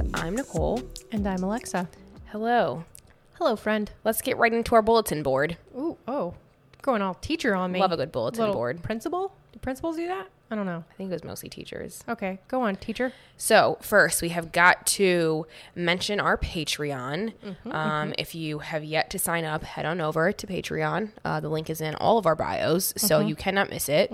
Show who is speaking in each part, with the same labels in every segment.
Speaker 1: Podcast. I'm Nicole.
Speaker 2: And I'm Alexa.
Speaker 1: Hello.
Speaker 2: Hello, friend.
Speaker 1: Let's get right into our bulletin board.
Speaker 2: Ooh, oh, going all teacher on me.
Speaker 1: Love a good bulletin
Speaker 2: Little
Speaker 1: board.
Speaker 2: Principal? Do principals do that? I don't know.
Speaker 1: I think it was mostly teachers.
Speaker 2: Okay, go on, teacher.
Speaker 1: So, first, we have got to mention our Patreon. um, If you have yet to sign up, head on over to Patreon. Uh, the link is in all of our bios, so you cannot miss it.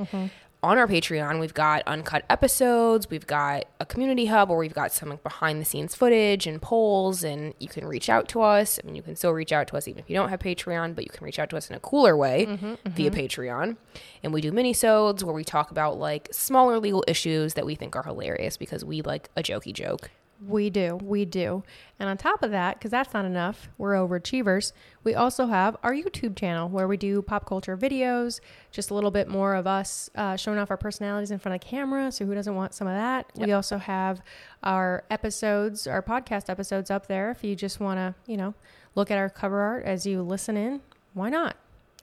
Speaker 1: On our Patreon, we've got uncut episodes. We've got a community hub where we've got some behind the scenes footage and polls, and you can reach out to us. I mean, you can still reach out to us even if you don't have Patreon, but you can reach out to us in a cooler way mm-hmm, mm-hmm. via Patreon. And we do mini-sodes where we talk about like smaller legal issues that we think are hilarious because we like a jokey joke.
Speaker 2: We do, we do. And on top of that, because that's not enough, we're overachievers. We also have our YouTube channel where we do pop culture videos, just a little bit more of us uh, showing off our personalities in front of camera. So who doesn't want some of that? We also have our episodes, our podcast episodes up there. If you just want to, you know, look at our cover art as you listen in, why not?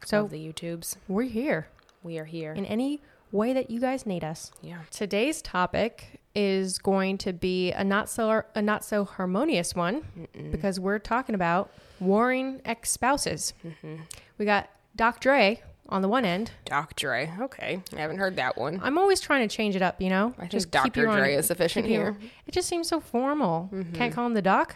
Speaker 2: So
Speaker 1: Love the YouTubes.
Speaker 2: we're here
Speaker 1: We are here.
Speaker 2: in any way that you guys need us.
Speaker 1: yeah.
Speaker 2: Today's topic is going to be a not so a not so harmonious one because we're talking about warring ex spouses. Mm-hmm. We got Doc Dre on the one end.
Speaker 1: Doc Dre. Okay. I haven't heard that one.
Speaker 2: I'm always trying to change it up, you know.
Speaker 1: I
Speaker 2: you
Speaker 1: Dr.
Speaker 2: on-
Speaker 1: Dre is sufficient here.
Speaker 2: It just seems so formal. Mm-hmm. Can't call him the Doc.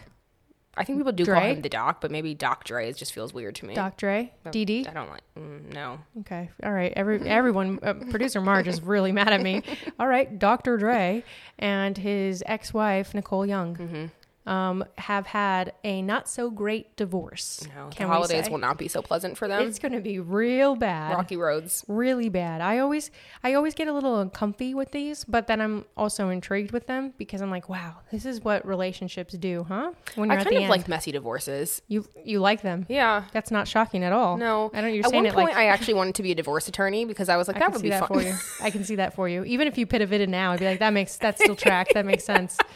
Speaker 1: I think people do call
Speaker 2: Dre?
Speaker 1: him the Doc, but maybe Doc Dre is- just feels weird to me.
Speaker 2: Doc Dre. DD.
Speaker 1: I don't like. Mm, no.
Speaker 2: Okay. All right. Every everyone, uh, producer Marge is really mad at me. All right. Dr. Dre and his ex-wife Nicole Young um, have had a not so great divorce.
Speaker 1: No. The holidays will not be so pleasant for them.
Speaker 2: It's going to be real bad.
Speaker 1: Rocky roads.
Speaker 2: Really bad. I always, I always get a little uncomfy with these, but then I'm also intrigued with them because I'm like, wow, this is what relationships do, huh? When
Speaker 1: I
Speaker 2: you're at
Speaker 1: kind of
Speaker 2: end,
Speaker 1: like messy divorces.
Speaker 2: you, you like them.
Speaker 1: Yeah.
Speaker 2: That's not shocking at all.
Speaker 1: No.
Speaker 2: I don't. You're
Speaker 1: At
Speaker 2: saying
Speaker 1: one
Speaker 2: it
Speaker 1: point,
Speaker 2: like
Speaker 1: I actually wanted to be a divorce attorney because I was like,
Speaker 2: I
Speaker 1: that would be
Speaker 2: that
Speaker 1: fun.
Speaker 2: for you. I can see that for you. Even if you pitted it now, I'd be like, that makes that still tracks. That makes sense.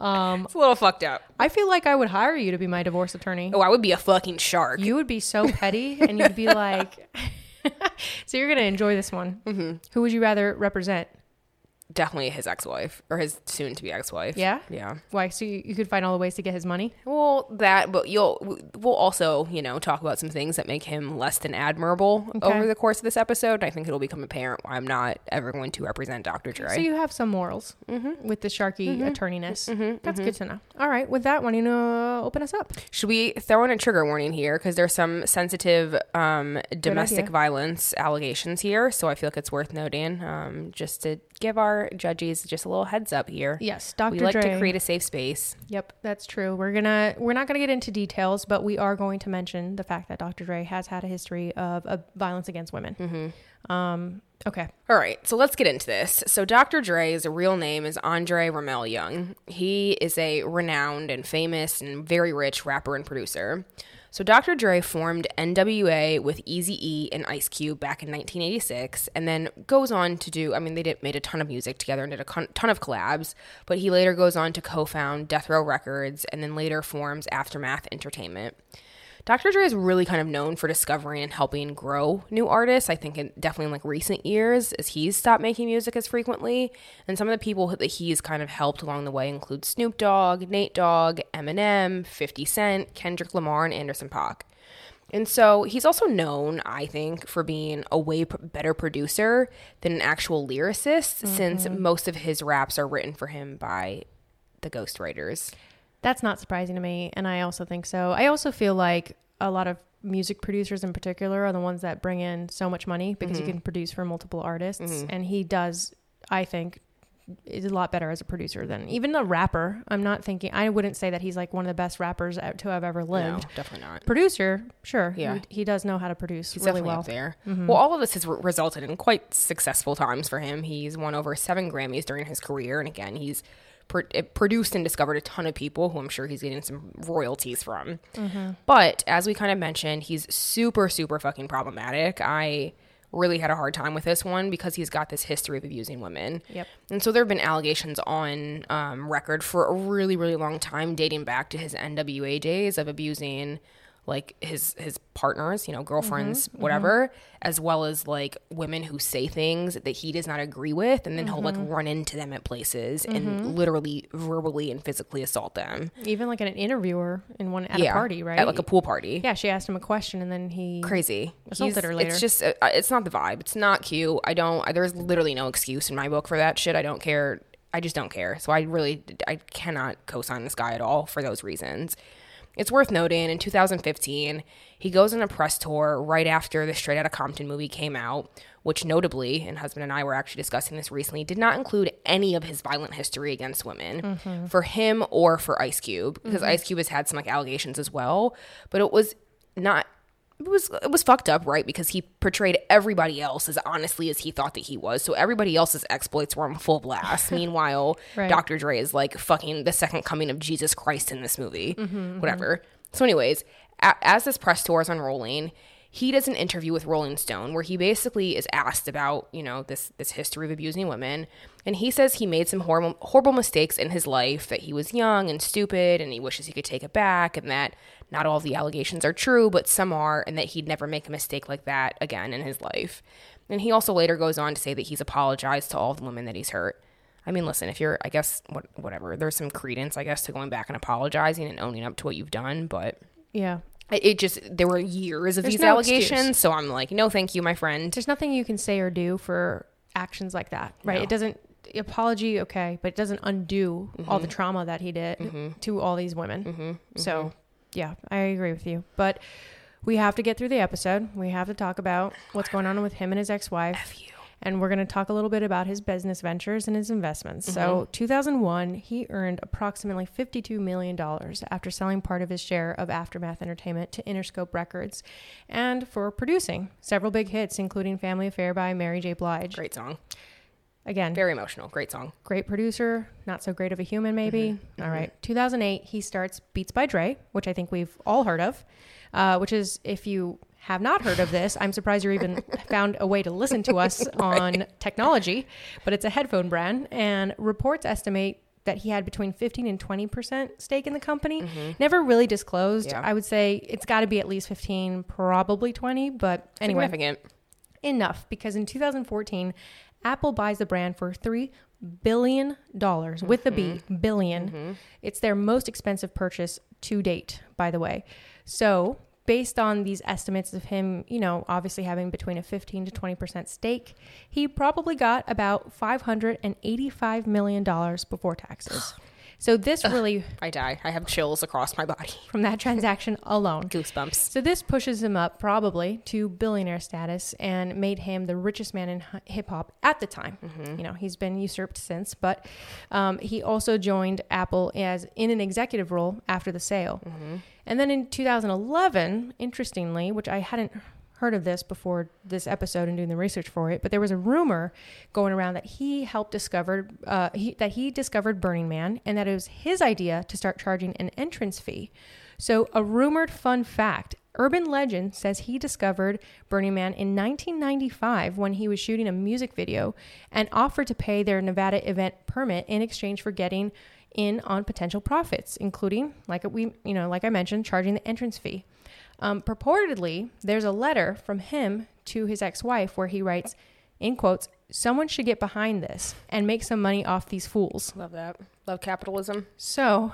Speaker 2: Um,
Speaker 1: it's a little fucked up.
Speaker 2: I feel like I would hire you to be my divorce attorney.
Speaker 1: Oh, I would be a fucking shark.
Speaker 2: You would be so petty, and you'd be like, so you're gonna enjoy this one. Mm-hmm. Who would you rather represent?
Speaker 1: Definitely his ex-wife or his soon-to-be ex-wife.
Speaker 2: Yeah?
Speaker 1: Yeah.
Speaker 2: Why? So you, you could find all the ways to get his money.
Speaker 1: Well, that, but you'll we'll also you know talk about some things that make him less than admirable
Speaker 2: Okay.
Speaker 1: over the course of this episode. I think it'll become apparent why I'm not ever going to represent Dr. Dre.
Speaker 2: So you have some morals
Speaker 1: Mm-hmm.
Speaker 2: with the Sharky attorneyness. That's good to know. All right, with that, why don't you uh, open us up?
Speaker 1: Should we throw in a trigger warning here because there's some sensitive um, domestic violence allegations here? So I feel like it's worth noting um, just to give our judges just a little heads up here.
Speaker 2: Yes, Dr.
Speaker 1: We like
Speaker 2: Dre.
Speaker 1: to create a safe space.
Speaker 2: Yep, that's true. We're gonna we're not gonna get into details, but we are going to mention the fact that Dr. Dre has had a history of, of violence against women.
Speaker 1: Mm-hmm.
Speaker 2: Um, okay,
Speaker 1: All right, so let's get into this. So Dr. Dre's real name is Andre Romelle Young. He is a renowned and famous and very rich rapper and producer. So Dr. Dre formed NWA with Eazy-E and Ice Cube back in 1986 and then goes on to do I mean they did made a ton of music together and did a ton of collabs, but he later goes on to co-found Death Row Records and then later forms Aftermath Entertainment. Dr. Dre is really kind of known for discovering and helping grow new artists. I think in, definitely in like recent years, as he's stopped making music as frequently. And some of the people that he's kind of helped along the way include Snoop Dogg, Nate Dogg, Eminem, 50 Cent, Kendrick Lamar, and Anderson Paak. And so he's also known, I think, for being a way p- better producer than an actual lyricist, since mm-hmm. most of his raps are written for him by the ghostwriters.
Speaker 2: That's not surprising to me, and I also think so. I also feel like a lot of music producers in particular are the ones that bring in so much money because you mm-hmm. can produce for multiple artists, mm-hmm. and he does. I think is a lot better as a producer than even the rapper. I'm not thinking. I wouldn't say that he's like one of the best rappers out- to have ever lived.
Speaker 1: No, definitely not.
Speaker 2: Producer, sure.
Speaker 1: Yeah.
Speaker 2: He, he does know how to produce
Speaker 1: He's
Speaker 2: really well.
Speaker 1: there. Mm-hmm. Well, all of this has re- resulted in quite successful times for him. He's won over seven Grammys during his career, and again, he's pr- it produced and discovered a ton of people who I'm sure he's getting some royalties from. But as we kind of mentioned, he's super, super fucking problematic. I really had a hard time with this one because he's got this history of abusing women.
Speaker 2: Yep.
Speaker 1: And so there have been allegations on um, record for a really, really long time, dating back to his NWA days of abusing like his his partners, you know, girlfriends, mm-hmm. whatever, mm-hmm. as well as like women who say things that he does not agree with, and then he'll like mm-hmm. run into them at places and literally verbally and physically assault them.
Speaker 2: Even like an interviewer in one at a party, right?
Speaker 1: At like a pool party.
Speaker 2: yeah, she asked him a question and then he
Speaker 1: Crazy.
Speaker 2: Assaulted
Speaker 1: He's-
Speaker 2: her later.
Speaker 1: It's just, uh, uh, it's not the vibe. It's not cute. I don't, I, there's literally no excuse in my book for that shit. I don't care. I just don't care. So I really, I cannot co sign this guy at all for those reasons. It's worth noting in 2015, he goes on a press tour right after the Straight Outta Compton movie came out, which notably, and husband and I were actually discussing this recently, did not include any of his violent history against women mm-hmm. for him or for Ice Cube, because mm-hmm. Ice Cube has had some like allegations as well, but it was not it was it was fucked up, right? Because he portrayed everybody else as honestly as he thought that he was. So everybody else's exploits were on full blast. Meanwhile,
Speaker 2: Right.
Speaker 1: Dr. Dre is like fucking the second coming of Jesus Christ in this movie. Mm-hmm, mm-hmm. Whatever. So, anyways, a- as this press tour is unrolling, he does an interview with Rolling Stone where he basically is asked about you know this this history of abusing women, and he says he made some horrible horrible mistakes in his life that he was young and stupid, and he wishes he could take it back, and that not all of the allegations are true, but some are, and that he'd never make a mistake like that again in his life. And he also later goes on to say that he's apologized to all the women that he's hurt. I mean, listen, if you're, I guess, what, whatever, there's some credence, I guess, to going back and apologizing and owning up to what you've done, but
Speaker 2: yeah.
Speaker 1: it, it just, there were years of
Speaker 2: There's
Speaker 1: these
Speaker 2: no
Speaker 1: allegations,
Speaker 2: excuse.
Speaker 1: so I'm like, no, thank you, my friend.
Speaker 2: There's nothing you can say or do for actions like that, right?
Speaker 1: No.
Speaker 2: It doesn't apology, okay, but it doesn't undo all the mm-hmm. trauma that he did mm-hmm. to all these women. Mm-hmm. So, yeah, I agree with you. But we have to get through the episode. We have to talk about what's going on with him and his ex-wife. And we're going to talk a little bit about his business ventures and his investments. So, mm-hmm. 2001, he earned approximately $52 million after selling part of his share of Aftermath Entertainment to Interscope Records and for producing several big hits, including Family Affair by Mary J. Blige.
Speaker 1: Great song.
Speaker 2: Again,
Speaker 1: Very emotional. Great song.
Speaker 2: great producer, not so great of a human, maybe.
Speaker 1: Mm-hmm.
Speaker 2: All right. 2008, he starts Beats by Dre, which I think we've all heard of, uh, which is, if you have not heard of this, I'm surprised you even found a way to listen to us on technology, but it's a headphone brand, and reports estimate that he had between 15 and 20% stake in the company. Never really disclosed.
Speaker 1: Mm-hmm. Yeah.
Speaker 2: I would say it's got to be at least 15, probably 20, but anyway
Speaker 1: Significant.
Speaker 2: enough because in 2014 apple buys the brand for $3 billion with the b mm-hmm. billion. Mm-hmm. it's their most expensive purchase to date by the way. So based on these estimates of him you know obviously having between a 15 to 20% stake he probably got about 585 million dollars before taxes so this really
Speaker 1: I die. I have chills across my body.
Speaker 2: from that transaction alone
Speaker 1: Goosebumps.
Speaker 2: so this pushes him up probably to billionaire status and made him the richest man in hip hop at the time. You know, he's been usurped since, but um, he also joined Apple as in an executive role after the sale. And then in 2011, interestingly, which I hadn't heard of this before this episode and doing the research for it, but there was a rumor going around that he helped discover uh, he, that he discovered Burning Man and that it was his idea to start charging an entrance fee. So, a rumored fun fact urban legend says he discovered Burning Man in 1995 when he was shooting a music video and offered to pay their Nevada event permit in exchange for getting in on potential profits, including, like we, you know, like I mentioned, charging the entrance fee. Um, purportedly, there's a letter from him to his ex-wife where he writes, in quotes, "Someone should get behind this and make some money off these fools."
Speaker 1: Love that. Love capitalism.
Speaker 2: So,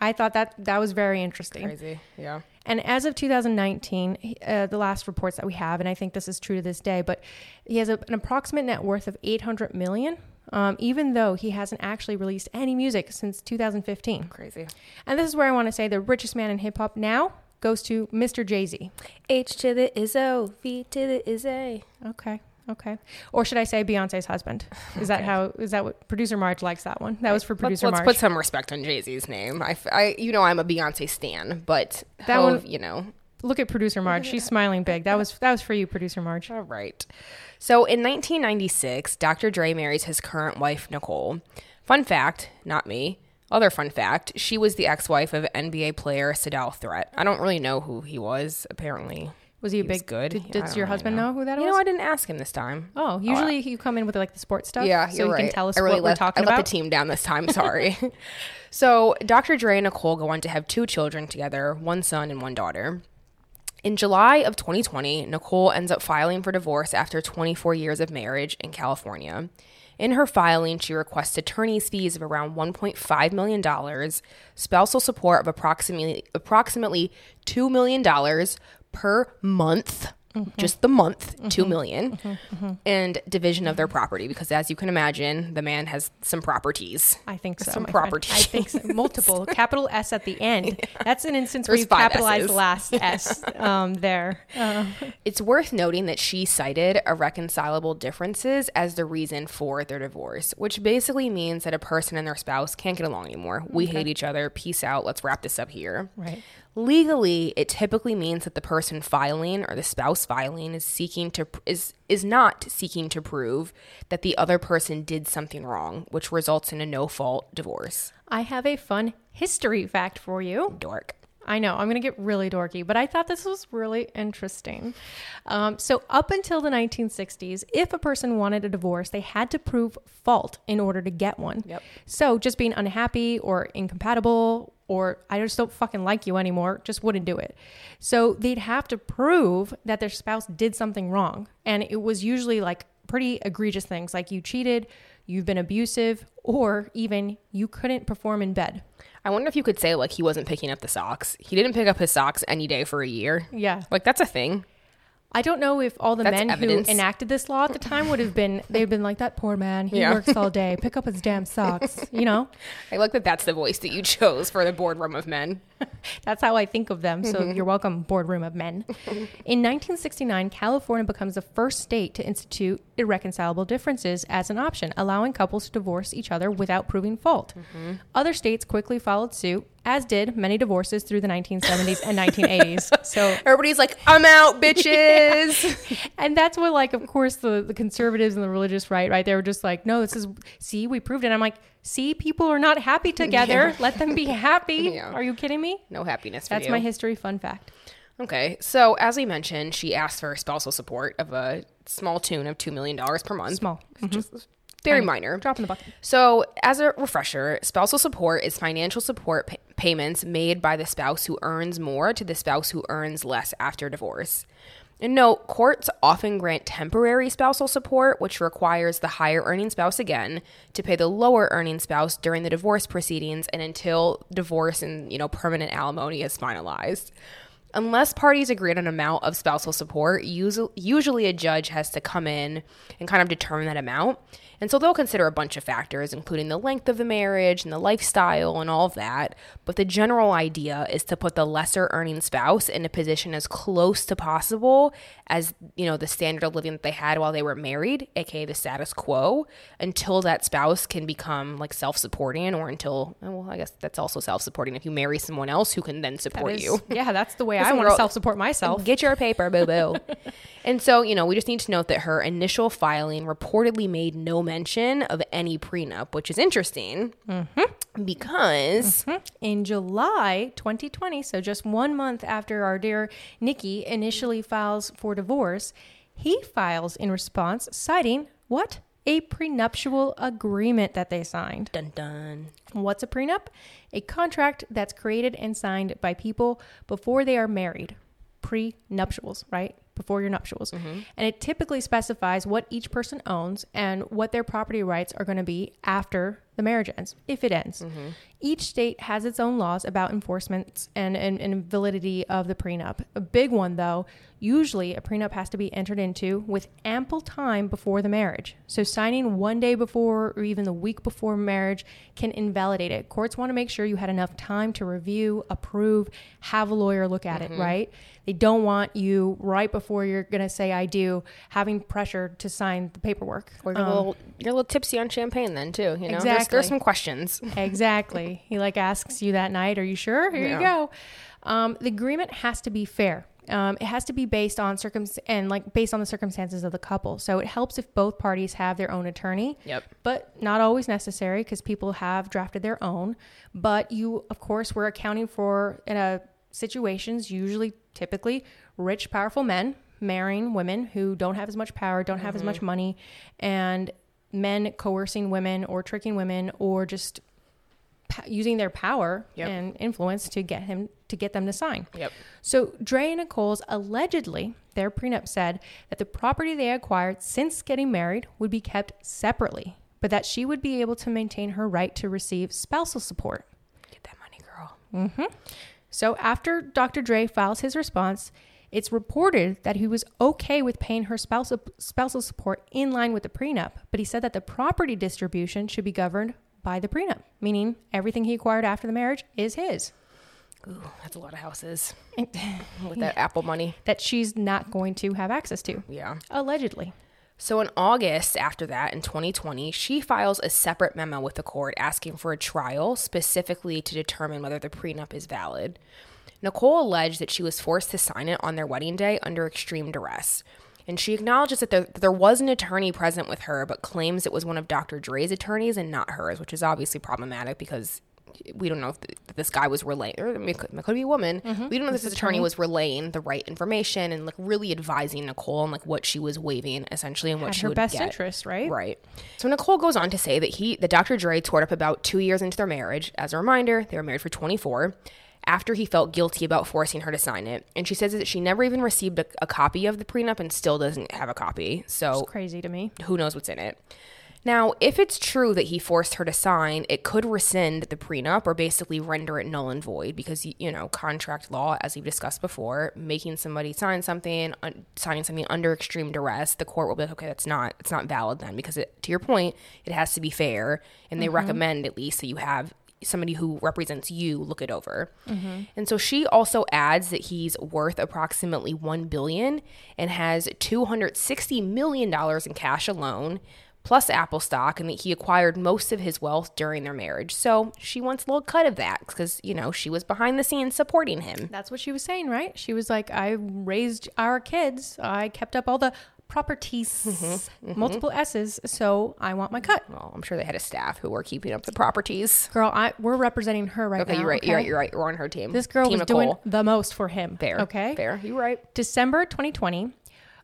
Speaker 2: I thought that that was very interesting.
Speaker 1: Crazy. Yeah.
Speaker 2: And as of 2019, uh, the last reports that we have, and I think this is true to this day, but he has a, an approximate net worth of 800 million, um, even though he hasn't actually released any music since 2015.
Speaker 1: Crazy.
Speaker 2: And this is where I want to say the richest man in hip hop now goes to Mr. Jay Z.
Speaker 1: H to the Izzo, V to the Izzy.
Speaker 2: Okay. Okay. Or should I say Beyonce's husband? Is that how, is that what producer Marge likes that one? That was for
Speaker 1: Let's,
Speaker 2: producer
Speaker 1: let's
Speaker 2: Marge.
Speaker 1: put some respect on Jay Z's name. I, f- I- you know, I'm a Beyonce stan, but
Speaker 2: That
Speaker 1: Hove,
Speaker 2: one-
Speaker 1: you know,
Speaker 2: Look at producer Marge. She's smiling big. That was, that was for you, producer Marge.
Speaker 1: All right. So in 1996, Dr. Dre marries his current wife, Nicole. Fun fact, not me. Other fun fact, she was the ex wife of NBA player Sedale Threatt. I don't really know who he was, apparently.
Speaker 2: Was he a
Speaker 1: He
Speaker 2: big,
Speaker 1: good.
Speaker 2: Did,
Speaker 1: I
Speaker 2: does your
Speaker 1: really
Speaker 2: husband know. who that
Speaker 1: You
Speaker 2: was?
Speaker 1: know, I didn't ask him this time.
Speaker 2: Oh, oh usually you come in with like the sports stuff.
Speaker 1: Yeah,
Speaker 2: so you
Speaker 1: right.
Speaker 2: can tell us
Speaker 1: I really
Speaker 2: what we're
Speaker 1: let,
Speaker 2: talking
Speaker 1: I let
Speaker 2: about.
Speaker 1: the team down this time. Sorry. so Dr. Dre and Nicole go on to have two children together, one son and one daughter. In July of 2020, Nicole ends up filing for divorce after 24 years of marriage in California. In her filing, she requests attorney's fees of around $1.5 million, spousal support of approximately approximately $2 million per month. Just the month, two million, and division of their property because, as you can imagine, the man has some properties.
Speaker 2: I think so.
Speaker 1: Some
Speaker 2: friend. I think so. multiple capital S at the end. That's an instance
Speaker 1: There's
Speaker 2: where you
Speaker 1: five
Speaker 2: capitalized
Speaker 1: S's.
Speaker 2: the last S um, there. Uh,
Speaker 1: It's worth noting that she cited irreconcilable differences as the reason for their divorce, which basically means that a person and their spouse can't get along anymore. We hate each other. Peace out. Let's wrap this up here.
Speaker 2: right.
Speaker 1: Legally, it typically means that the person filing or the spouse filing is seeking to is is not seeking to prove that the other person did something wrong, which results in a no-fault divorce.
Speaker 2: I have a fun history fact for you.
Speaker 1: Dork.
Speaker 2: I know, I'm going to get really dorky, but I thought this was really interesting. Um, so, up until the 1960s, if a person wanted a divorce, they had to prove fault in order to get one.
Speaker 1: Yep.
Speaker 2: So, just being unhappy or incompatible or I just don't fucking like you anymore just wouldn't do it. So, they'd have to prove that their spouse did something wrong. And it was usually like pretty egregious things like you cheated, you've been abusive, or even you couldn't perform in bed.
Speaker 1: I wonder if you could say like he wasn't picking up the socks. He didn't pick up his socks any day for a year.
Speaker 2: Yeah.
Speaker 1: Like that's a thing.
Speaker 2: I don't know if all the
Speaker 1: That's
Speaker 2: men
Speaker 1: evidence.
Speaker 2: who enacted this law at the time would have been, they've been like, that poor man, he
Speaker 1: Yeah.
Speaker 2: works all day, pick up his damn socks, you know?
Speaker 1: I like that that's the voice that you chose for the boardroom of men.
Speaker 2: That's how I think of them. So mm-hmm. you're welcome, boardroom of men. In 1969, California becomes the first state to institute irreconcilable differences as an option, allowing couples to divorce each other without proving fault. Mm-hmm. Other states quickly followed suit, as did many divorces through the 1970s and 1980s. So
Speaker 1: Everybody's like, I'm out, bitches.
Speaker 2: and that's what like of course the, the conservatives and the religious right right they were just like no this is see we proved it i'm like see people are not happy together let them be happy
Speaker 1: Yeah.
Speaker 2: are you kidding me
Speaker 1: no happiness for
Speaker 2: that's
Speaker 1: you.
Speaker 2: my history fun fact
Speaker 1: Okay, so as we mentioned, she asked for spousal support of a small tune of $2 million per month.
Speaker 2: small
Speaker 1: is mm-hmm. very
Speaker 2: Tiny.
Speaker 1: minor.
Speaker 2: drop in the bucket
Speaker 1: So, as a refresher, spousal support is financial support pa- payments made by the spouse who earns more to the spouse who earns less after divorce. And note, courts often grant temporary spousal support, which requires the higher earning spouse again to pay the lower earning spouse during the divorce proceedings and until divorce and, you know, permanent alimony is finalized. Unless parties agree on an amount of spousal support, usually a judge has to come in and kind of determine that amount. And so they'll consider a bunch of factors, including the length of the marriage and the lifestyle and all of that. But the general idea is to put the lesser earning spouse in a position as close to possible as, you know, the standard of living that they had while they were married, aka the status quo, until that spouse can become like self supporting or until, well, I guess that's also self supporting if you marry someone else who can then support
Speaker 2: is-
Speaker 1: you.
Speaker 2: yeah that's the way i want to self-support myself
Speaker 1: Get your paper, boo boo. and so, you know, we just need to note that her initial filing reportedly made no mention of any prenup, which is interesting mm-hmm. because mm-hmm.
Speaker 2: in July 2020, so just one month after our dear Nikki initially files for divorce, he files in response, citing what? A prenuptial agreement that they signed.
Speaker 1: dun dun.
Speaker 2: What's a prenup? A contract that's created and signed by people before they are married. Pre-nuptials, right? Before your nuptials. Mm-hmm. And it typically specifies what each person owns and what their property rights are going to be after the marriage ends, if it ends. Mm-hmm. Each state has its own laws about enforcement and, and, and validity of the prenup. A big one, though, usually a prenup has to be entered into with ample time before the marriage. So signing one day before or even the week before marriage can invalidate it. Courts want to make sure you had enough time to review, approve, have a lawyer look at it, mm-hmm. right? They don't want you right before you're going to say I do having pressure to sign the paperwork.
Speaker 1: Or you're, a um, little, you're a little tipsy on champagne then, too. You know, there's, There's some questions.
Speaker 2: exactly. He like asks you that night, "Are you sure?" Here you go. Um, the agreement has to be fair. Um, it has to be based on circum and like based on the circumstances of the couple. So it helps if both parties have their own attorney.
Speaker 1: Yep.
Speaker 2: But not always necessary because people have drafted their own. But you, of course, we're accounting for in a situations usually, typically, rich, powerful men marrying women who don't have as much power, don't have as
Speaker 1: Mm-hmm.
Speaker 2: much money, and men coercing women or tricking women or just using their power
Speaker 1: Yep.
Speaker 2: and influence to get him to get them to sign.
Speaker 1: Yep.
Speaker 2: So Dre and Nicole's allegedly, their prenup said that the property they acquired since getting married would be kept separately, but that she would be able to maintain her right to receive spousal support.
Speaker 1: Get that money, girl. Mm-hmm.
Speaker 2: So after Dr. Dre files his response, it's reported that he was okay with paying her spousal, spousal support in line with the prenup, but he said that the property distribution should be governed by the prenup, meaning everything he acquired after the marriage is his.
Speaker 1: Ooh, that's a lot of houses with that Apple money.
Speaker 2: That she's not going to have access to,
Speaker 1: Yeah.
Speaker 2: allegedly.
Speaker 1: So in August after that, in 2020, she files a separate memo with the court asking for a trial specifically to determine whether the prenup is valid. Nicole alleged that she was forced to sign it on their wedding day under extreme duress. And she acknowledges that there, there was an attorney present with her, but claims it was one of Dr. Dre's attorneys and not hers, which is obviously problematic because we don't know if th- this guy was relaying, or it could, it could be a woman. Mm-hmm. We don't know if this attorney was relaying the right information and like really advising Nicole on like what she was waiving essentially and what
Speaker 2: Had
Speaker 1: she
Speaker 2: her
Speaker 1: would
Speaker 2: best
Speaker 1: get.
Speaker 2: interest, right?
Speaker 1: Right. So Nicole goes on to say that he, that Dr. Dre toured up about two years into their marriage. As a reminder, they were married for 24. After he felt guilty about forcing her to sign it, and she says that she never even received a, a copy of the prenup and still doesn't have a copy. So
Speaker 2: It's crazy to me.
Speaker 1: who knows what's in it. Now, if it's true that he forced her to sign, it could rescind the prenup or basically render it null and void because, you know, contract law, as we've discussed before, making somebody sign something, un- signing something under extreme duress, the court will be like, okay, that's not, it's not valid then because it, to your point, it has to be fair. And they mm-hmm. recommend at least that you have somebody who represents you look it over. And so she also adds that he's worth approximately 1 billion and has 260 million dollars in cash alone plus Apple stock and that he acquired most of his wealth during their marriage. So she wants a little cut of that because, you know, she was behind the scenes supporting him.
Speaker 2: That's what she was saying, right? She was like, I raised our kids. I kept up all the properties,
Speaker 1: Mm-hmm,
Speaker 2: multiple S's. So I want my cut.
Speaker 1: Well, I'm sure they had a staff who were keeping up the properties.
Speaker 2: Girl, I, we're representing her right
Speaker 1: Okay,
Speaker 2: now.
Speaker 1: you're right. You're right. You're right. We're on her team.
Speaker 2: This girl
Speaker 1: team
Speaker 2: was doing the most for him.
Speaker 1: fair.
Speaker 2: Okay.
Speaker 1: Fair. You're right.
Speaker 2: December 2020,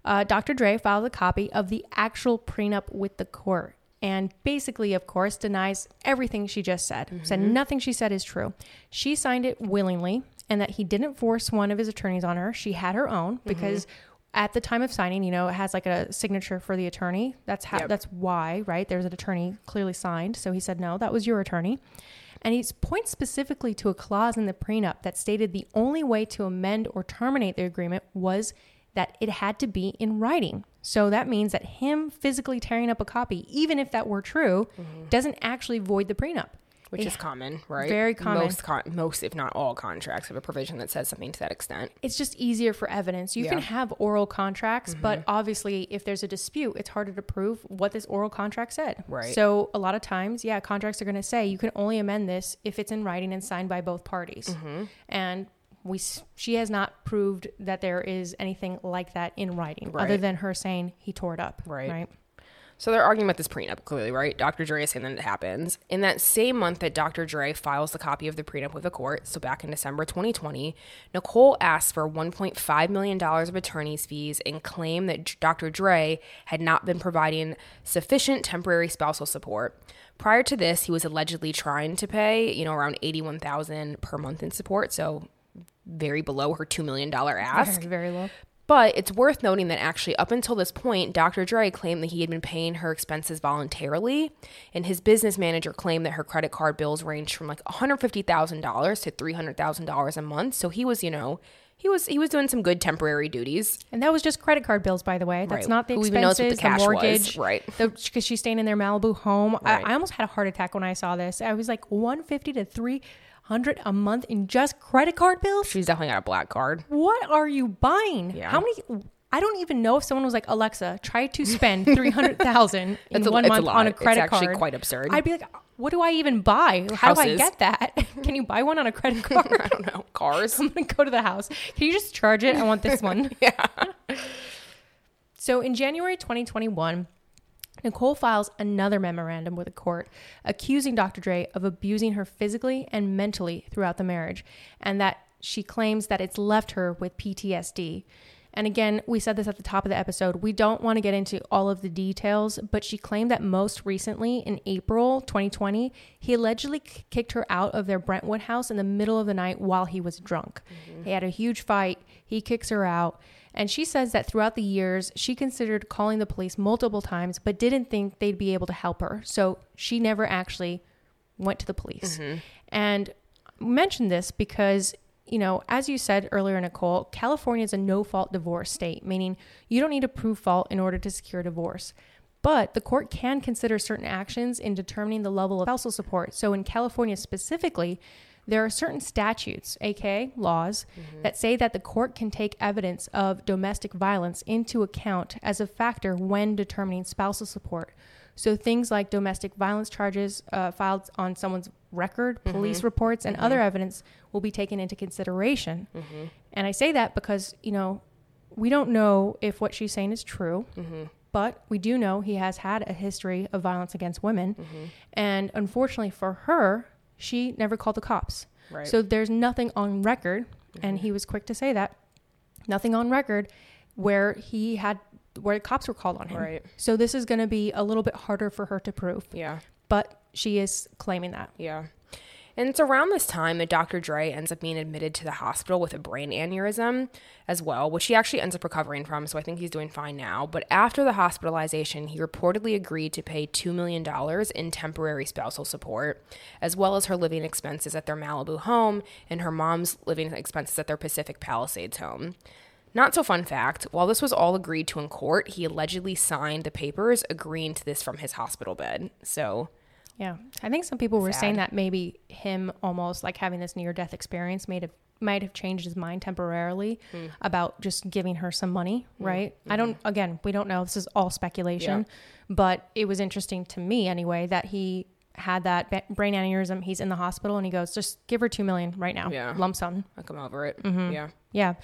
Speaker 2: uh, Dr. Dre filed a copy of the actual prenup with the court and basically, of course, denies everything she just said. Said nothing she said is true. She signed it willingly and that he didn't force one of his attorneys on her. She had her own because. At the time of signing, you know, it has like a signature for the attorney. That's how.
Speaker 1: Yep.
Speaker 2: That's why, right? There's an attorney clearly signed. So he said, "No, that was your attorney." And he points specifically to a clause in the prenup that stated the only way to amend or terminate the agreement was that it had to be in writing. So that means that him physically tearing up a copy, even if that were true, mm-hmm. doesn't actually void the prenup.
Speaker 1: Which is common, right?
Speaker 2: Very common.
Speaker 1: Most, con- most, if not all, contracts have a provision that says something to that extent.
Speaker 2: It's just easier for evidence. You can
Speaker 1: Yeah. Mm-hmm.
Speaker 2: have oral contracts, but obviously, if there's a dispute, it's harder to prove what this oral contract said.
Speaker 1: Right.
Speaker 2: So, a lot of times, yeah, contracts are going to say you can only amend this if it's in writing and signed by both parties.
Speaker 1: Mm-hmm.
Speaker 2: And we, she has not proved that there is anything like that in writing, other than her saying he tore it up.
Speaker 1: Right.
Speaker 2: Right.
Speaker 1: So they're arguing about this prenup, clearly, right? Dr. Dre is saying that it happens. In that same month that Dr. Dre files the copy of the prenup with the court, so back in December 2020, Nicole asks for $1.5 million of attorney's fees and claimed that Dr. Dre had not been providing sufficient temporary spousal support. Prior to this, he was allegedly trying to pay, you know, around 81000 per month in support, so very below her $2 million ask.
Speaker 2: Very, very low.
Speaker 1: But it's worth noting that actually, up until this point, Dr. Dre claimed that he had been paying her expenses voluntarily, and his business manager claimed that her credit card bills ranged from like $150,000 to $300,000 a month. So he was, you know, he was he was doing some good temporary duties.
Speaker 2: And that was just credit card bills, by the way. That's
Speaker 1: Right.
Speaker 2: not the
Speaker 1: Who even knows
Speaker 2: expenses,
Speaker 1: what the
Speaker 2: the,
Speaker 1: cash was, right.
Speaker 2: Because she's staying in their Malibu home.
Speaker 1: Right.
Speaker 2: I, I almost had a heart attack when I saw this. I was like, one fifty to three hundred a month in just credit card bills.
Speaker 1: She's definitely got a black card.
Speaker 2: What are you buying?
Speaker 1: Yeah.
Speaker 2: How many? I don't even know if someone was like Alexa, try to spend three hundred thousand in
Speaker 1: a-
Speaker 2: one
Speaker 1: it's a
Speaker 2: month on a credit It's
Speaker 1: actually
Speaker 2: card.
Speaker 1: quite absurd.
Speaker 2: I'd be like, what do I even buy? How do I get that? Can you buy one on a credit card?
Speaker 1: I don't know cars.
Speaker 2: I'm gonna go to the house. Can you just charge it? I want this one.
Speaker 1: yeah.
Speaker 2: So in January 2021, Nicole files another memorandum with the court accusing Dr. Dre of abusing her physically and mentally throughout the marriage, and that she claims that it's left her with PTSD. And again, we said this at the top of the episode. We don't want to get into all of the details, but she claimed that most recently in April 2020, he allegedly k- kicked her out of their Brentwood house in the middle of the night while he was drunk. Mm-hmm. They had a huge fight. He kicks her out. And she says that throughout the years, she considered calling the police multiple times, but didn't think they'd be able to help her. So she never actually went to the police. Mm-hmm. And mentioned this because, you know, as you said earlier, Nicole, California is a no fault divorce state, meaning you don't need to prove fault in order to secure a divorce. But the court can consider certain actions in determining the level of spousal support. So in California specifically, there are certain statutes, aka laws, mm-hmm. that say that the court can take evidence of domestic violence into account as a factor when determining spousal support. So things like domestic violence charges uh, filed on someone's record, mm-hmm. police reports, and mm-hmm. other evidence will be taken into consideration. And I say that because, you know, we don't know if what she's saying is true, but we do know he has had a history of violence against women. And unfortunately for her, she never called the cops.
Speaker 1: Right.
Speaker 2: So there's nothing on record, and he mm-hmm. was quick to say that nothing on record where he had where cops were called on him.
Speaker 1: Right.
Speaker 2: So this is going to be a little bit harder for her to prove,
Speaker 1: Yeah.
Speaker 2: but she is claiming that.
Speaker 1: Yeah. And it's around this time that Dr. Dre ends up being admitted to the hospital with a brain aneurysm as well, which he actually ends up recovering from. So I think he's doing fine now. But after the hospitalization, he reportedly agreed to pay $2 million in temporary spousal support, as well as her living expenses at their Malibu home and her mom's living expenses at their Pacific Palisades home. Not so fun fact while this was all agreed to in court, he allegedly signed the papers agreeing to this from his hospital bed. So.
Speaker 2: Yeah, I think some people were saying that maybe him almost like having this near death experience made have might have changed his mind temporarily
Speaker 1: Hmm.
Speaker 2: about just giving her some money, right? I don't. Again, we don't know. This is all speculation, but it was interesting to me anyway that he had that brain aneurysm. He's in the hospital and he goes, "Just give her two million right now,
Speaker 1: Yeah.
Speaker 2: lump sum."
Speaker 1: I'll come over it.
Speaker 2: Mm-hmm.
Speaker 1: Yeah.
Speaker 2: Yeah.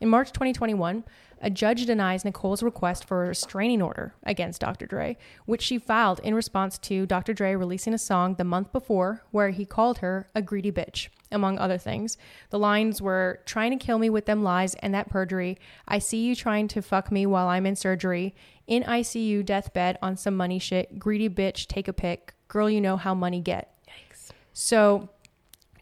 Speaker 2: In March 2021, a judge denies Nicole's request for a restraining order against Dr. Dre, which she filed in response to Dr. Dre releasing a song the month before where he called her a greedy bitch, among other things. The lines were trying to kill me with them lies and that perjury. I see you trying to fuck me while I'm in surgery. In ICU deathbed on some money shit. Greedy bitch, take a pic. Girl, you know how money get.
Speaker 1: Yikes.
Speaker 2: So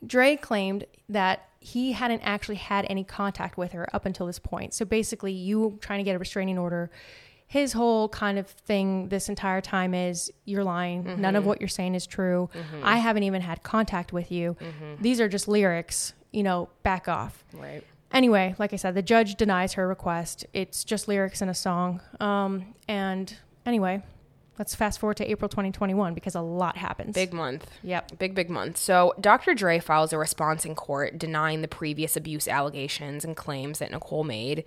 Speaker 2: Dre claimed that he hadn't actually had any contact with her up until this point. So basically, you trying to get a restraining order, his whole kind of thing this entire time is you're lying. Mm-hmm. None of what you're saying is true. Mm-hmm. I haven't even had contact with you. Mm-hmm. These are just lyrics, you know, back off.
Speaker 1: Right.
Speaker 2: Anyway, like I said, the judge denies her request. It's just lyrics in a song. Um, and anyway, let's fast forward to April 2021 because a lot happens.
Speaker 1: Big month.
Speaker 2: Yep.
Speaker 1: Big, big month. So Dr. Dre files a response in court denying the previous abuse allegations and claims that Nicole made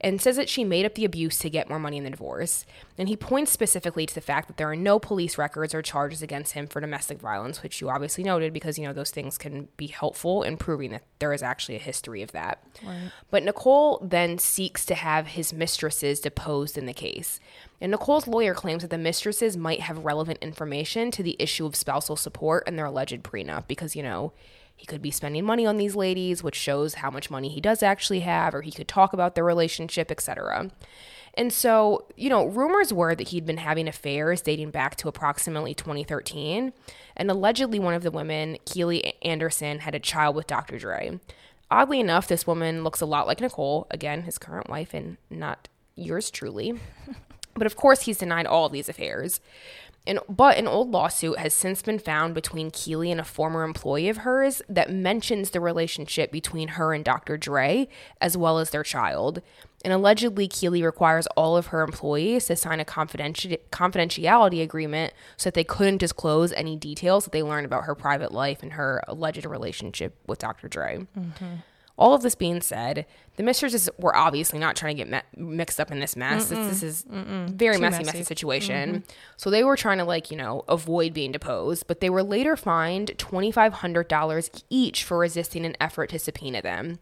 Speaker 1: and says that she made up the abuse to get more money in the divorce. And he points specifically to the fact that there are no police records or charges against him for domestic violence, which you obviously noted because, you know, those things can be helpful in proving that there is actually a history of that. But Nicole then seeks to have his mistresses deposed in the case. And Nicole's lawyer claims that the mistresses might have relevant information to the issue of spousal support and their alleged prenup because, you know, he could be spending money on these ladies, which shows how much money he does actually have, or he could talk about their relationship, etc. And so, you know, rumors were that he'd been having affairs dating back to approximately 2013. And allegedly, one of the women, Keely Anderson, had a child with Dr. Dre. Oddly enough, this woman looks a lot like Nicole, again, his current wife, and not yours truly. But of course, he's denied all these affairs. And, but an old lawsuit has since been found between Keely and a former employee of hers that mentions the relationship between her and Dr. Dre, as well as their child. And allegedly, Keely requires all of her employees to sign a confidenti- confidentiality agreement so that they couldn't disclose any details that they learned about her private life and her alleged relationship with Dr. Dre. Mm-hmm. All of this being said, the mistresses were obviously not trying to get me- mixed up in this mess. This, this is very
Speaker 2: Too
Speaker 1: messy,
Speaker 2: messy.
Speaker 1: messy situation. Mm-hmm. So they were trying to like you know avoid being deposed, but they were later fined twenty five hundred dollars each for resisting an effort to subpoena them.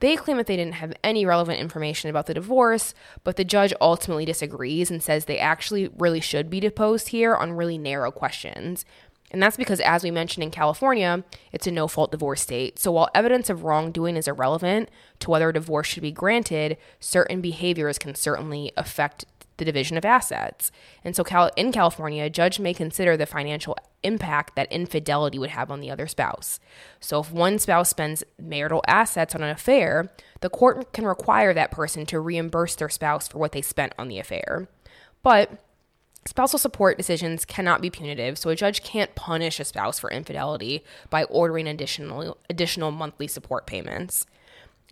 Speaker 1: They claim that they didn't have any relevant information about the divorce, but the judge ultimately disagrees and says they actually really should be deposed here on really narrow questions. And that's because, as we mentioned in California, it's a no fault divorce state. So while evidence of wrongdoing is irrelevant to whether a divorce should be granted, certain behaviors can certainly affect the division of assets. And so Cal- in California, a judge may consider the financial impact that infidelity would have on the other spouse. So if one spouse spends marital assets on an affair, the court can require that person to reimburse their spouse for what they spent on the affair. But Spousal support decisions cannot be punitive, so a judge can't punish a spouse for infidelity by ordering additional additional monthly support payments.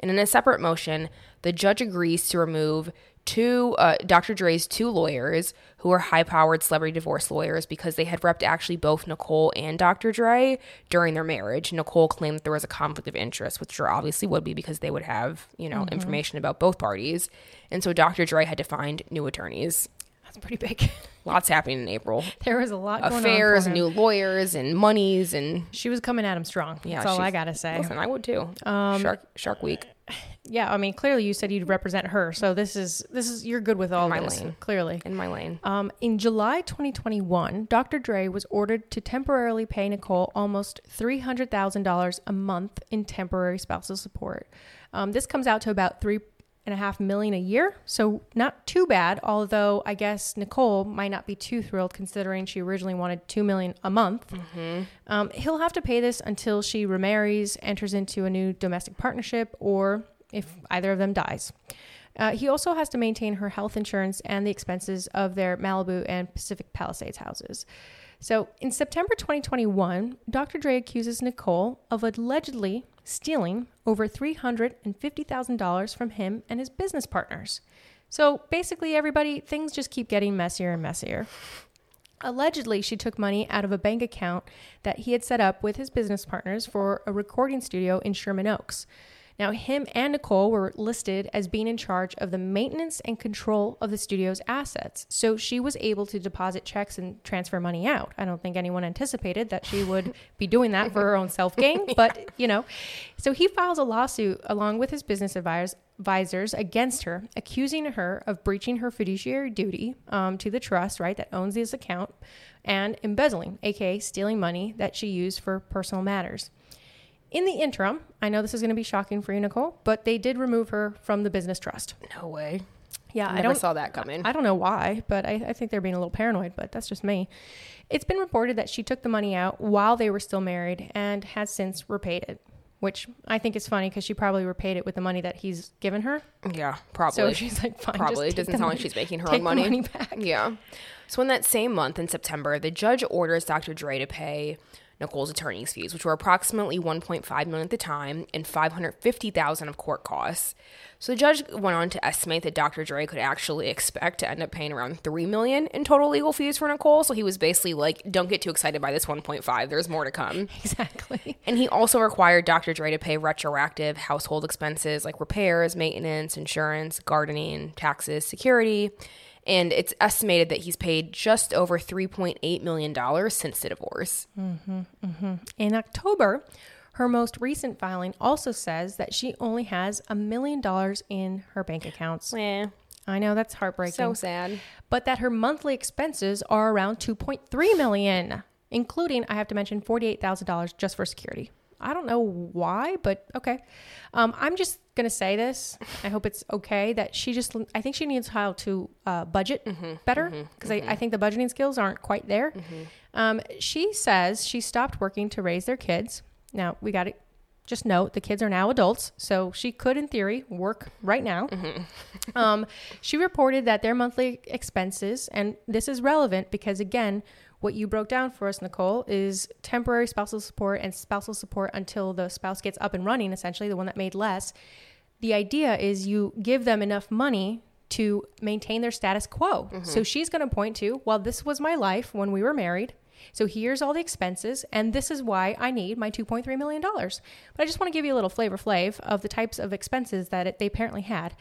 Speaker 1: And in a separate motion, the judge agrees to remove two uh, Dr. Dre's two lawyers who are high-powered celebrity divorce lawyers because they had repped actually both Nicole and Dr. Dre during their marriage. Nicole claimed that there was a conflict of interest, which there obviously would be because they would have, you know, mm-hmm. information about both parties. And so Dr. Dre had to find new attorneys.
Speaker 2: That's pretty big.
Speaker 1: Lots happening in April.
Speaker 2: There was a lot
Speaker 1: affairs, new lawyers, and monies, and
Speaker 2: she was coming at him strong. Yeah, that's all I gotta say.
Speaker 1: Listen, I would too. Um, Shark Shark Week
Speaker 2: yeah, I mean, clearly you said you'd represent her, so this is this is you're good with all
Speaker 1: my
Speaker 2: this,
Speaker 1: lane.
Speaker 2: clearly.
Speaker 1: In my lane.
Speaker 2: Um, in July 2021, Dr. Dre was ordered to temporarily pay Nicole almost three hundred thousand dollars a month in temporary spousal support. Um, this comes out to about three and a half million a year, so not too bad. Although I guess Nicole might not be too thrilled considering she originally wanted two million a month. Mm-hmm. Um, he'll have to pay this until she remarries, enters into a new domestic partnership, or if either of them dies. Uh, he also has to maintain her health insurance and the expenses of their Malibu and Pacific Palisades houses. So in September 2021, Dr. Dre accuses Nicole of allegedly stealing over $350,000 from him and his business partners. So basically, everybody, things just keep getting messier and messier. Allegedly, she took money out of a bank account that he had set up with his business partners for a recording studio in Sherman Oaks. Now, him and Nicole were listed as being in charge of the maintenance and control of the studio's assets. So she was able to deposit checks and transfer money out. I don't think anyone anticipated that she would be doing that for her own self gain, but you know. So he files a lawsuit along with his business advisors, against her, accusing her of breaching her fiduciary duty um, to the trust, right, that owns this account, and embezzling, aka stealing money that she used for personal matters. In the interim, I know this is going to be shocking for you, Nicole, but they did remove her from the business trust.
Speaker 1: No way.
Speaker 2: Yeah,
Speaker 1: I, I don't saw that coming.
Speaker 2: I don't know why, but I, I, think they're being a little paranoid. But that's just me. It's been reported that she took the money out while they were still married and has since repaid it, which I think is funny because she probably repaid it with the money that he's given her.
Speaker 1: Yeah, probably.
Speaker 2: So she's like, fine.
Speaker 1: Probably
Speaker 2: it
Speaker 1: doesn't sound
Speaker 2: money,
Speaker 1: like she's making her own money.
Speaker 2: money back.
Speaker 1: Yeah. So in that same month in September, the judge orders Dr. Dre to pay Nicole's attorney's fees, which were approximately 1.5 million at the time and 550,000 of court costs. So the judge went on to estimate that Dr. Dre could actually expect to end up paying around 3 million in total legal fees for Nicole. So he was basically like, don't get too excited by this 1.5. There's more to come.
Speaker 2: Exactly.
Speaker 1: And he also required Dr. Dre to pay retroactive household expenses like repairs, maintenance, insurance, gardening, taxes, security and it's estimated that he's paid just over $3.8 million since the divorce.
Speaker 2: Mm-hmm, mm-hmm. In October, her most recent filing also says that she only has a million dollars in her bank accounts.
Speaker 1: Yeah.
Speaker 2: I know that's heartbreaking.
Speaker 1: So sad.
Speaker 2: But that her monthly expenses are around 2.3 million, including I have to mention $48,000 just for security. I don't know why, but okay. Um, I'm just gonna say this. I hope it's okay that she just. I think she needs how to uh, budget mm-hmm, better because mm-hmm, mm-hmm. I, I, think the budgeting skills aren't quite there. Mm-hmm. Um, she says she stopped working to raise their kids. Now we got to just note the kids are now adults, so she could, in theory, work right now. Mm-hmm. um, she reported that their monthly expenses, and this is relevant because again what you broke down for us, Nicole, is temporary spousal support and spousal support until the spouse gets up and running, essentially, the one that made less. The idea is you give them enough money to maintain their status quo. Mm-hmm. So she's going to point to, well, this was my life when we were married. So here's all the expenses, and this is why I need my $2.3 million. But I just want to give you a little flavor flav of the types of expenses that it, they apparently had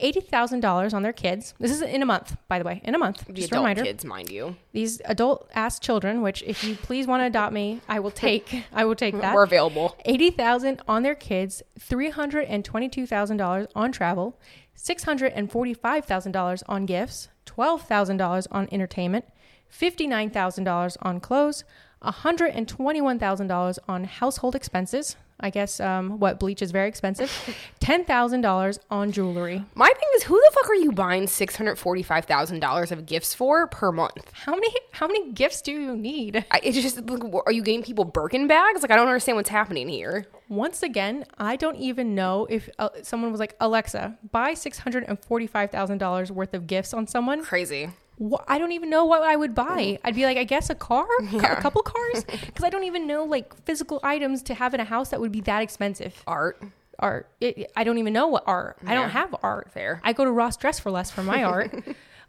Speaker 2: eighty thousand dollars on their kids. This is in a month, by the way, in a month.
Speaker 1: The
Speaker 2: just
Speaker 1: adult
Speaker 2: a reminder.
Speaker 1: kids, mind you.
Speaker 2: These adult ass children, which if you please want to adopt me, I will take. I will take that.
Speaker 1: We're available.
Speaker 2: Eighty thousand on their kids, three hundred and twenty-two thousand dollars on travel, six hundred and forty-five thousand dollars on gifts, twelve thousand dollars on entertainment, fifty-nine thousand dollars on clothes. $121,000 on household expenses. I guess um, what bleach is very expensive. $10,000 on jewelry.
Speaker 1: My thing is, who the fuck are you buying six hundred forty-five thousand dollars of gifts for per month?
Speaker 2: How many how many gifts do you need?
Speaker 1: I, it's just, like, are you getting people Birkin bags? Like, I don't understand what's happening here.
Speaker 2: Once again, I don't even know if uh, someone was like, Alexa, buy $645,000 worth of gifts on someone.
Speaker 1: Crazy.
Speaker 2: Wh- I don't even know what I would buy. I'd be like, I guess a car,
Speaker 1: Yeah.
Speaker 2: a couple cars, because I don't even know like physical items to have in a house that would be that expensive.
Speaker 1: Art.
Speaker 2: Art. It, I don't even know what art. I don't have art.
Speaker 1: Fair.
Speaker 2: I go to Ross Dress for less for my art.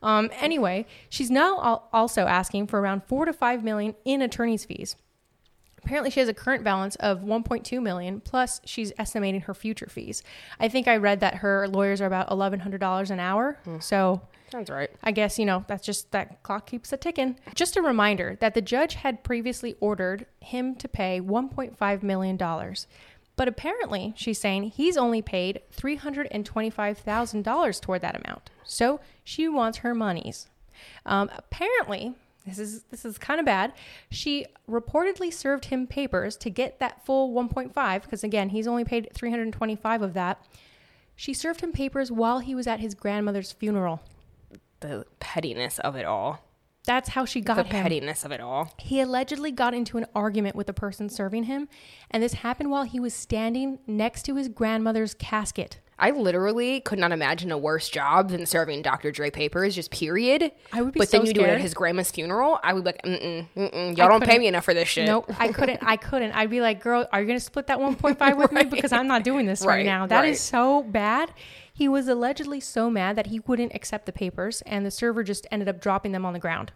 Speaker 2: um. Anyway, she's now al- also asking for around four to five million in attorney's fees. Apparently, she has a current balance of 1.2 million. Plus, she's estimating her future fees. I think I read that her lawyers are about $1,100 an hour. So
Speaker 1: Sounds right.
Speaker 2: I guess, you know, that's just that clock keeps a ticking. Just a reminder that the judge had previously ordered him to pay $1.5 million. But apparently, she's saying he's only paid $325,000 toward that amount. So she wants her monies. Um, apparently, this is this is kind of bad. She reportedly served him papers to get that full 1.5 because again, he's only paid 325 of that. She served him papers while he was at his grandmother's funeral.
Speaker 1: The pettiness of it all.
Speaker 2: That's how she got
Speaker 1: The
Speaker 2: him.
Speaker 1: pettiness of it all.
Speaker 2: He allegedly got into an argument with the person serving him, and this happened while he was standing next to his grandmother's casket.
Speaker 1: I literally could not imagine a worse job than serving Dr. Dre papers, just period.
Speaker 2: I would be
Speaker 1: But
Speaker 2: so
Speaker 1: then you do it at his grandma's funeral. I would be like, mm-mm, mm-mm. Y'all don't pay me enough for this shit.
Speaker 2: Nope, I couldn't. I couldn't. I'd be like, "Girl, are you going to split that 1.5 with me? Because I'm not doing this right,
Speaker 1: Right,
Speaker 2: now. That is
Speaker 1: right.
Speaker 2: so bad." He was allegedly so mad that he wouldn't accept the papers, and the server just ended up dropping them on the ground.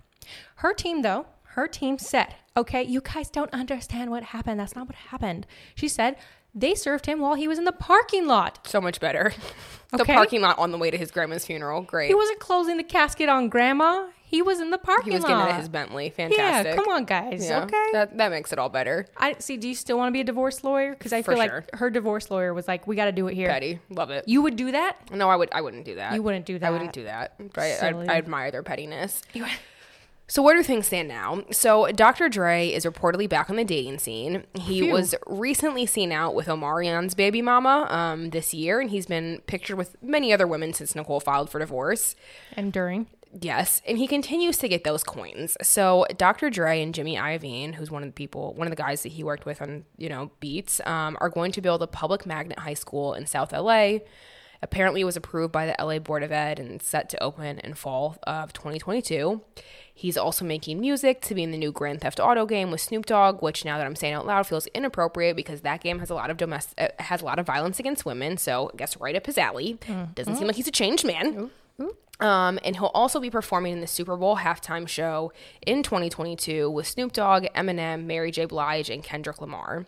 Speaker 2: Her team, though, her team said, "Okay, you guys don't understand what happened. That's not what happened." She said they served him while he was in the parking lot.
Speaker 1: So much better. the
Speaker 2: Okay.
Speaker 1: parking lot on the way to his grandma's funeral. Great.
Speaker 2: He wasn't closing the casket on grandma. He was in the parking lot.
Speaker 1: He was
Speaker 2: lot.
Speaker 1: getting at his Bentley. Fantastic.
Speaker 2: yeah, come on, guys.
Speaker 1: Yeah,
Speaker 2: Okay.
Speaker 1: That, that makes it all better.
Speaker 2: I see. Do you still want to be a divorce lawyer? Because I
Speaker 1: For
Speaker 2: feel
Speaker 1: sure.
Speaker 2: like her divorce lawyer was like, "We got to do it here."
Speaker 1: Petty. Love it.
Speaker 2: You would do that?
Speaker 1: No, I would. I wouldn't do that.
Speaker 2: You wouldn't do that.
Speaker 1: I wouldn't do that. Right? I, I, I admire their pettiness. So where do things stand now? So Dr. Dre is reportedly back on the dating scene. He
Speaker 2: Phew.
Speaker 1: was recently seen out with Omarion's baby mama um, this year, and he's been pictured with many other women since Nicole filed for divorce.
Speaker 2: And during.
Speaker 1: Yes, and he continues to get those coins. So Dr. Dre and Jimmy Iovine, who's one of the people, one of the guys that he worked with on you know Beats, um, are going to build a public magnet high school in South LA. Apparently, it was approved by the LA Board of Ed and set to open in fall of 2022. He's also making music to be in the new Grand Theft Auto game with Snoop Dogg, which now that I'm saying out loud feels inappropriate because that game has a lot of domestic uh, has a lot of violence against women. So I guess right up his alley. Doesn't seem like he's a changed man. Um, and he'll also be performing in the Super Bowl halftime show in 2022 with Snoop Dogg, Eminem, Mary J. Blige, and Kendrick Lamar.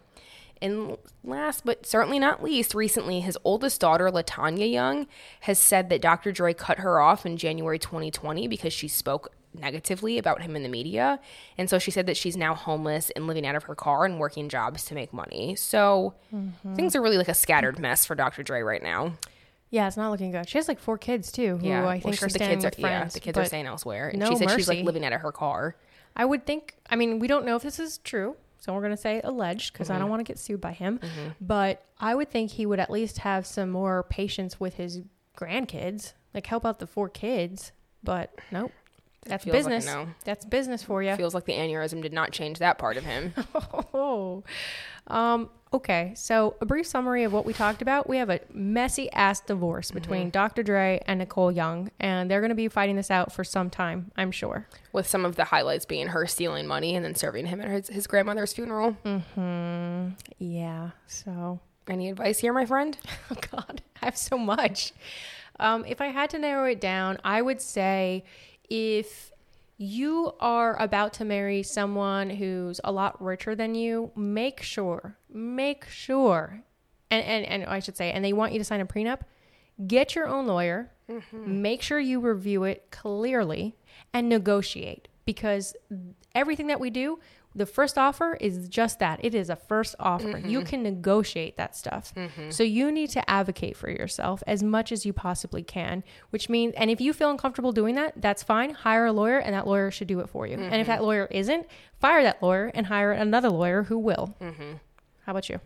Speaker 1: And last but certainly not least, recently his oldest daughter, Latanya Young, has said that Dr. Dre cut her off in January 2020 because she spoke negatively about him in the media. And so she said that she's now homeless and living out of her car and working jobs to make money. So things are really like a scattered mess for Dr. Dre right now.
Speaker 2: Yeah, it's not looking good. She has like four kids too, who
Speaker 1: Yeah,
Speaker 2: I
Speaker 1: well,
Speaker 2: think she's
Speaker 1: the
Speaker 2: staying
Speaker 1: kids are
Speaker 2: friends.
Speaker 1: yeah, the kids are staying elsewhere. And
Speaker 2: no
Speaker 1: she said she's like living out of her car.
Speaker 2: I would think. I mean, we don't know if this is true, so we're gonna say alleged because
Speaker 1: Mm-hmm.
Speaker 2: I don't want to get sued by him. But I would think he would at least have some more patience with his grandkids, like help out the four kids. But nope, that's
Speaker 1: feels like
Speaker 2: business.
Speaker 1: no.
Speaker 2: That's business for you.
Speaker 1: Feels like the aneurysm did not change that part of him.
Speaker 2: Oh, um, okay. So a brief summary of what we talked about. We have a messy ass divorce between Dr. Dre and Nicole Young, and they're going to be fighting this out for some time, I'm sure.
Speaker 1: with some of the highlights being her stealing money and then serving him at his, his grandmother's funeral. Hmm.
Speaker 2: Yeah. So,
Speaker 1: Any advice here, my friend?
Speaker 2: oh God, I have so much. Um, if I had to narrow it down, I would say if you are about to marry someone who's a lot richer than you, make sure, make sure, and, and, and I should say, and they want you to sign a prenup, get your own lawyer, mm-hmm. make sure you review it clearly, and negotiate because everything that we do, the first offer is just that. It is a first offer. You mm-hmm. can negotiate that stuff. Mm-hmm. So you need to advocate for yourself as much as you possibly can, which means, and if you feel uncomfortable doing that, that's fine. Hire a lawyer and that lawyer should do it for you. And if that mm-hmm. lawyer isn't, fire that lawyer and hire another lawyer who will. How about you?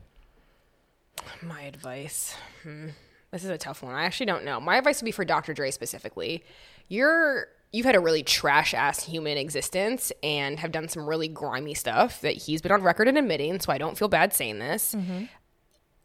Speaker 1: My advice. Hmm. This is a tough one. I actually don't know. My advice would be for Dr. Dre specifically. You're you've had a really trash ass human existence and have done some really grimy stuff that he's been on record in admitting, so I don't feel bad saying this. Mm-hmm.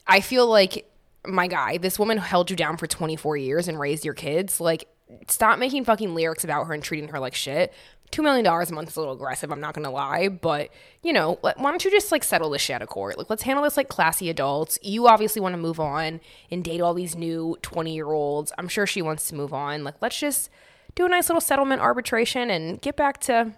Speaker 1: I feel like my guy, this woman held you down for 24 years and raised your kids. Like, stop making fucking lyrics about her and treating her like shit. Two million dollars a month is a little aggressive. I'm not gonna lie, but you know, why don't you just like settle this shit out of court? Like, let's handle this like classy adults. You obviously want to move on and date all these new 20 year olds. I'm sure she wants to move on. Like, let's just do a nice little settlement arbitration and get back to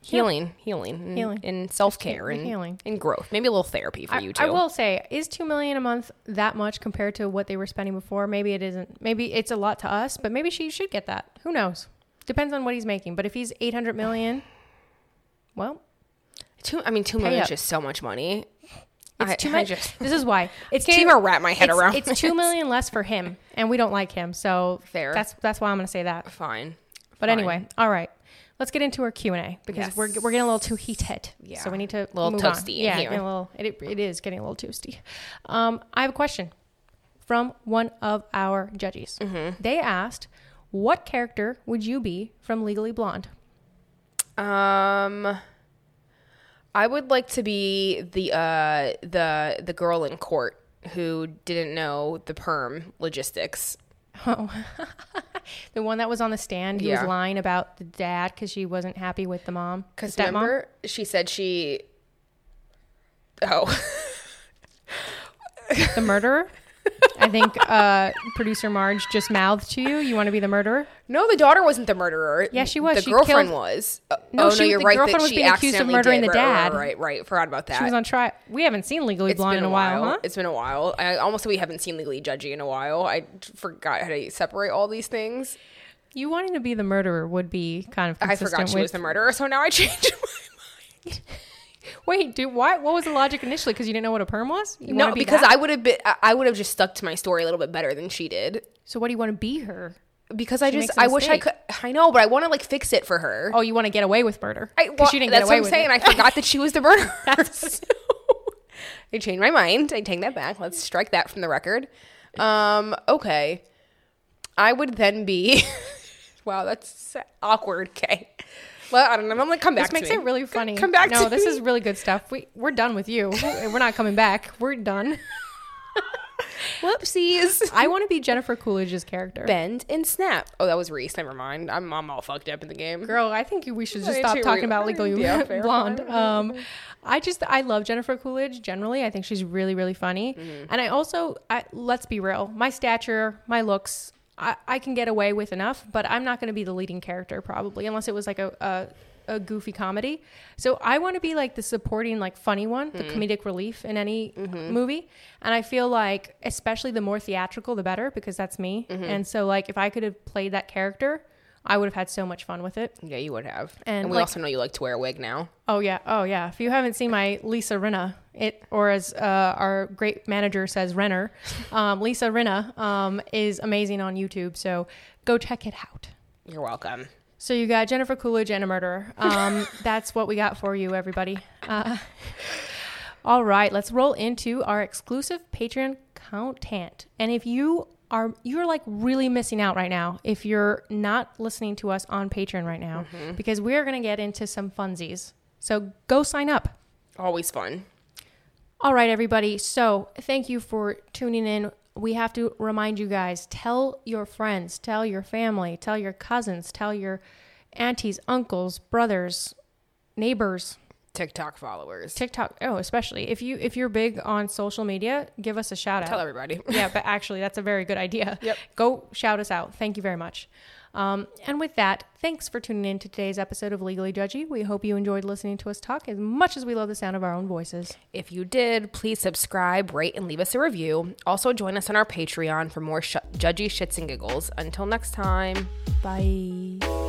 Speaker 1: healing, healing, and,
Speaker 2: Healing.
Speaker 1: and self care and
Speaker 2: healing.
Speaker 1: and growth. Maybe a little therapy for
Speaker 2: I,
Speaker 1: you too.
Speaker 2: I will say, is two million a month that much compared to what they were spending before? Maybe it isn't. Maybe it's a lot to us, but maybe she should get that. Who knows? Depends on what he's making. But if he's eight hundred million, well,
Speaker 1: Two, I mean, two million
Speaker 2: up.
Speaker 1: is just so much money.
Speaker 2: It's
Speaker 1: I,
Speaker 2: too much.
Speaker 1: just-
Speaker 2: this is why it's
Speaker 1: Can't
Speaker 2: two,
Speaker 1: even wrap my head
Speaker 2: it's,
Speaker 1: around
Speaker 2: It's two
Speaker 1: this.
Speaker 2: million less for him, and we don't like him. So
Speaker 1: Fair.
Speaker 2: That's that's why I'm going to say that.
Speaker 1: Fine.
Speaker 2: But
Speaker 1: Fine.
Speaker 2: anyway, all right. Let's get into our Q and A because
Speaker 1: Yes.
Speaker 2: we're, we're getting a little too heated.
Speaker 1: Yeah.
Speaker 2: So we need to
Speaker 1: a
Speaker 2: Little
Speaker 1: toasty
Speaker 2: Yeah, a little. It, it is getting a little toasty. Um, I have a question from one of our judges.
Speaker 1: Mm-hmm.
Speaker 2: They asked, "What character would you be from Legally Blonde?"
Speaker 1: Um, I would like to be the uh the the girl in court who didn't know the perm logistics.
Speaker 2: Oh, the one that was on the stand. He
Speaker 1: Yeah.
Speaker 2: was lying about the dad because she wasn't happy with the mom.
Speaker 1: Because remember, she said she. Oh,
Speaker 2: the murderer. I think uh, producer Marge just mouthed to you. You want to be the murderer?
Speaker 1: No, the daughter wasn't the murderer.
Speaker 2: Yeah, she was.
Speaker 1: The
Speaker 2: She
Speaker 1: girlfriend
Speaker 2: killed-
Speaker 1: was. Uh,
Speaker 2: No,
Speaker 1: oh,
Speaker 2: she-
Speaker 1: no, you're
Speaker 2: the
Speaker 1: right.
Speaker 2: girlfriend was being accused of murdering
Speaker 1: did.
Speaker 2: the dad.
Speaker 1: Right, right, right. Forgot about that.
Speaker 2: She was on trial. We haven't seen Legally
Speaker 1: It's
Speaker 2: Blonde in a while, huh?
Speaker 1: It's been a while. I almost we haven't seen Legally Judgy in a while. I forgot how to separate all these things.
Speaker 2: You wanting to be the murderer would be kind of
Speaker 1: I forgot she
Speaker 2: with.
Speaker 1: was the murderer, so now I changed my mind.
Speaker 2: Wait, dude, why? What was the logic initially? Because you didn't know what a perm was? You
Speaker 1: No,
Speaker 2: be
Speaker 1: because
Speaker 2: that?
Speaker 1: I would have been. I- I would have just stuck to my story a little bit better than she did.
Speaker 2: So what do you want to be her?
Speaker 1: Because I
Speaker 2: She
Speaker 1: just, I wish I could. I know, but I want to like fix it for her.
Speaker 2: Oh, you want to get away with murder?
Speaker 1: I, well,
Speaker 2: she didn't
Speaker 1: that's
Speaker 2: get away
Speaker 1: what I'm saying.
Speaker 2: it.
Speaker 1: I forgot that she was the murderer. I changed my mind. I take that back. Let's strike that from the record. Um, okay. I would then be. wow, that's awkward. Okay. Well, I don't know. I'm gonna come back.
Speaker 2: This makes
Speaker 1: me.
Speaker 2: it really funny.
Speaker 1: Come back.
Speaker 2: No, this
Speaker 1: me.
Speaker 2: is really good stuff. We we're done with you. We're not coming back. We're done.
Speaker 1: Whoopsies.
Speaker 2: I want to be Jennifer Coolidge's character.
Speaker 1: Bend and snap. Oh, that was Reese. Never mind. I'm, I'm all fucked up in the game.
Speaker 2: Girl, I think we should just stop talking about Legally
Speaker 1: Yeah.
Speaker 2: Blonde. Um, I just I love Jennifer Coolidge generally. I think she's really really funny,
Speaker 1: Mm-hmm.
Speaker 2: and I also I, let's be real, my stature, my looks. I, I can get away with enough, but I'm not going to be the leading character probably unless it was like a, a, a goofy comedy. So I want to be like the supporting, like funny one, the
Speaker 1: Mm-hmm.
Speaker 2: comedic relief in any movie. And I feel like, especially the more theatrical, the better because that's me.
Speaker 1: Mm-hmm.
Speaker 2: And so, like, if I could have played that character, I would have had so much fun with it.
Speaker 1: Yeah, you would have.
Speaker 2: And,
Speaker 1: And, we
Speaker 2: like-
Speaker 1: also know you like to wear a wig now.
Speaker 2: Oh yeah, oh yeah. If you haven't seen my Lisa Rinna, it or as uh, our great manager says, Renner, um, Lisa Rinna um, is amazing on YouTube. So go check it out.
Speaker 1: You're welcome.
Speaker 2: So you got Jennifer Coolidge and a murderer. Um, that's what we got for you, everybody. Uh, all right, let's roll into our exclusive Patreon content. And if you are you're like really missing out right now if you're not listening to us on Patreon right now because we're going to get into some funsies. So go sign up.
Speaker 1: Always fun.
Speaker 2: All right, everybody. So thank you for tuning in. We have to remind you guys tell your friends, tell your family, tell your cousins, tell your aunties, uncles, brothers, neighbors,
Speaker 1: TikTok followers.
Speaker 2: TikTok. Oh, especially if you if you're big on social media, give us a shout out.
Speaker 1: Tell everybody.
Speaker 2: yeah, but actually, that's a very good idea.
Speaker 1: Yep.
Speaker 2: Go shout us out. Thank you very much. Um, and with that, thanks for tuning in to today's episode of Legally Judgy. We hope you enjoyed listening to us talk as much as we love the sound of our own voices.
Speaker 1: If you did, please subscribe, rate, and leave us a review. Also, join us on our Patreon for more sh- judgy shits and giggles. Until next time.
Speaker 2: Bye.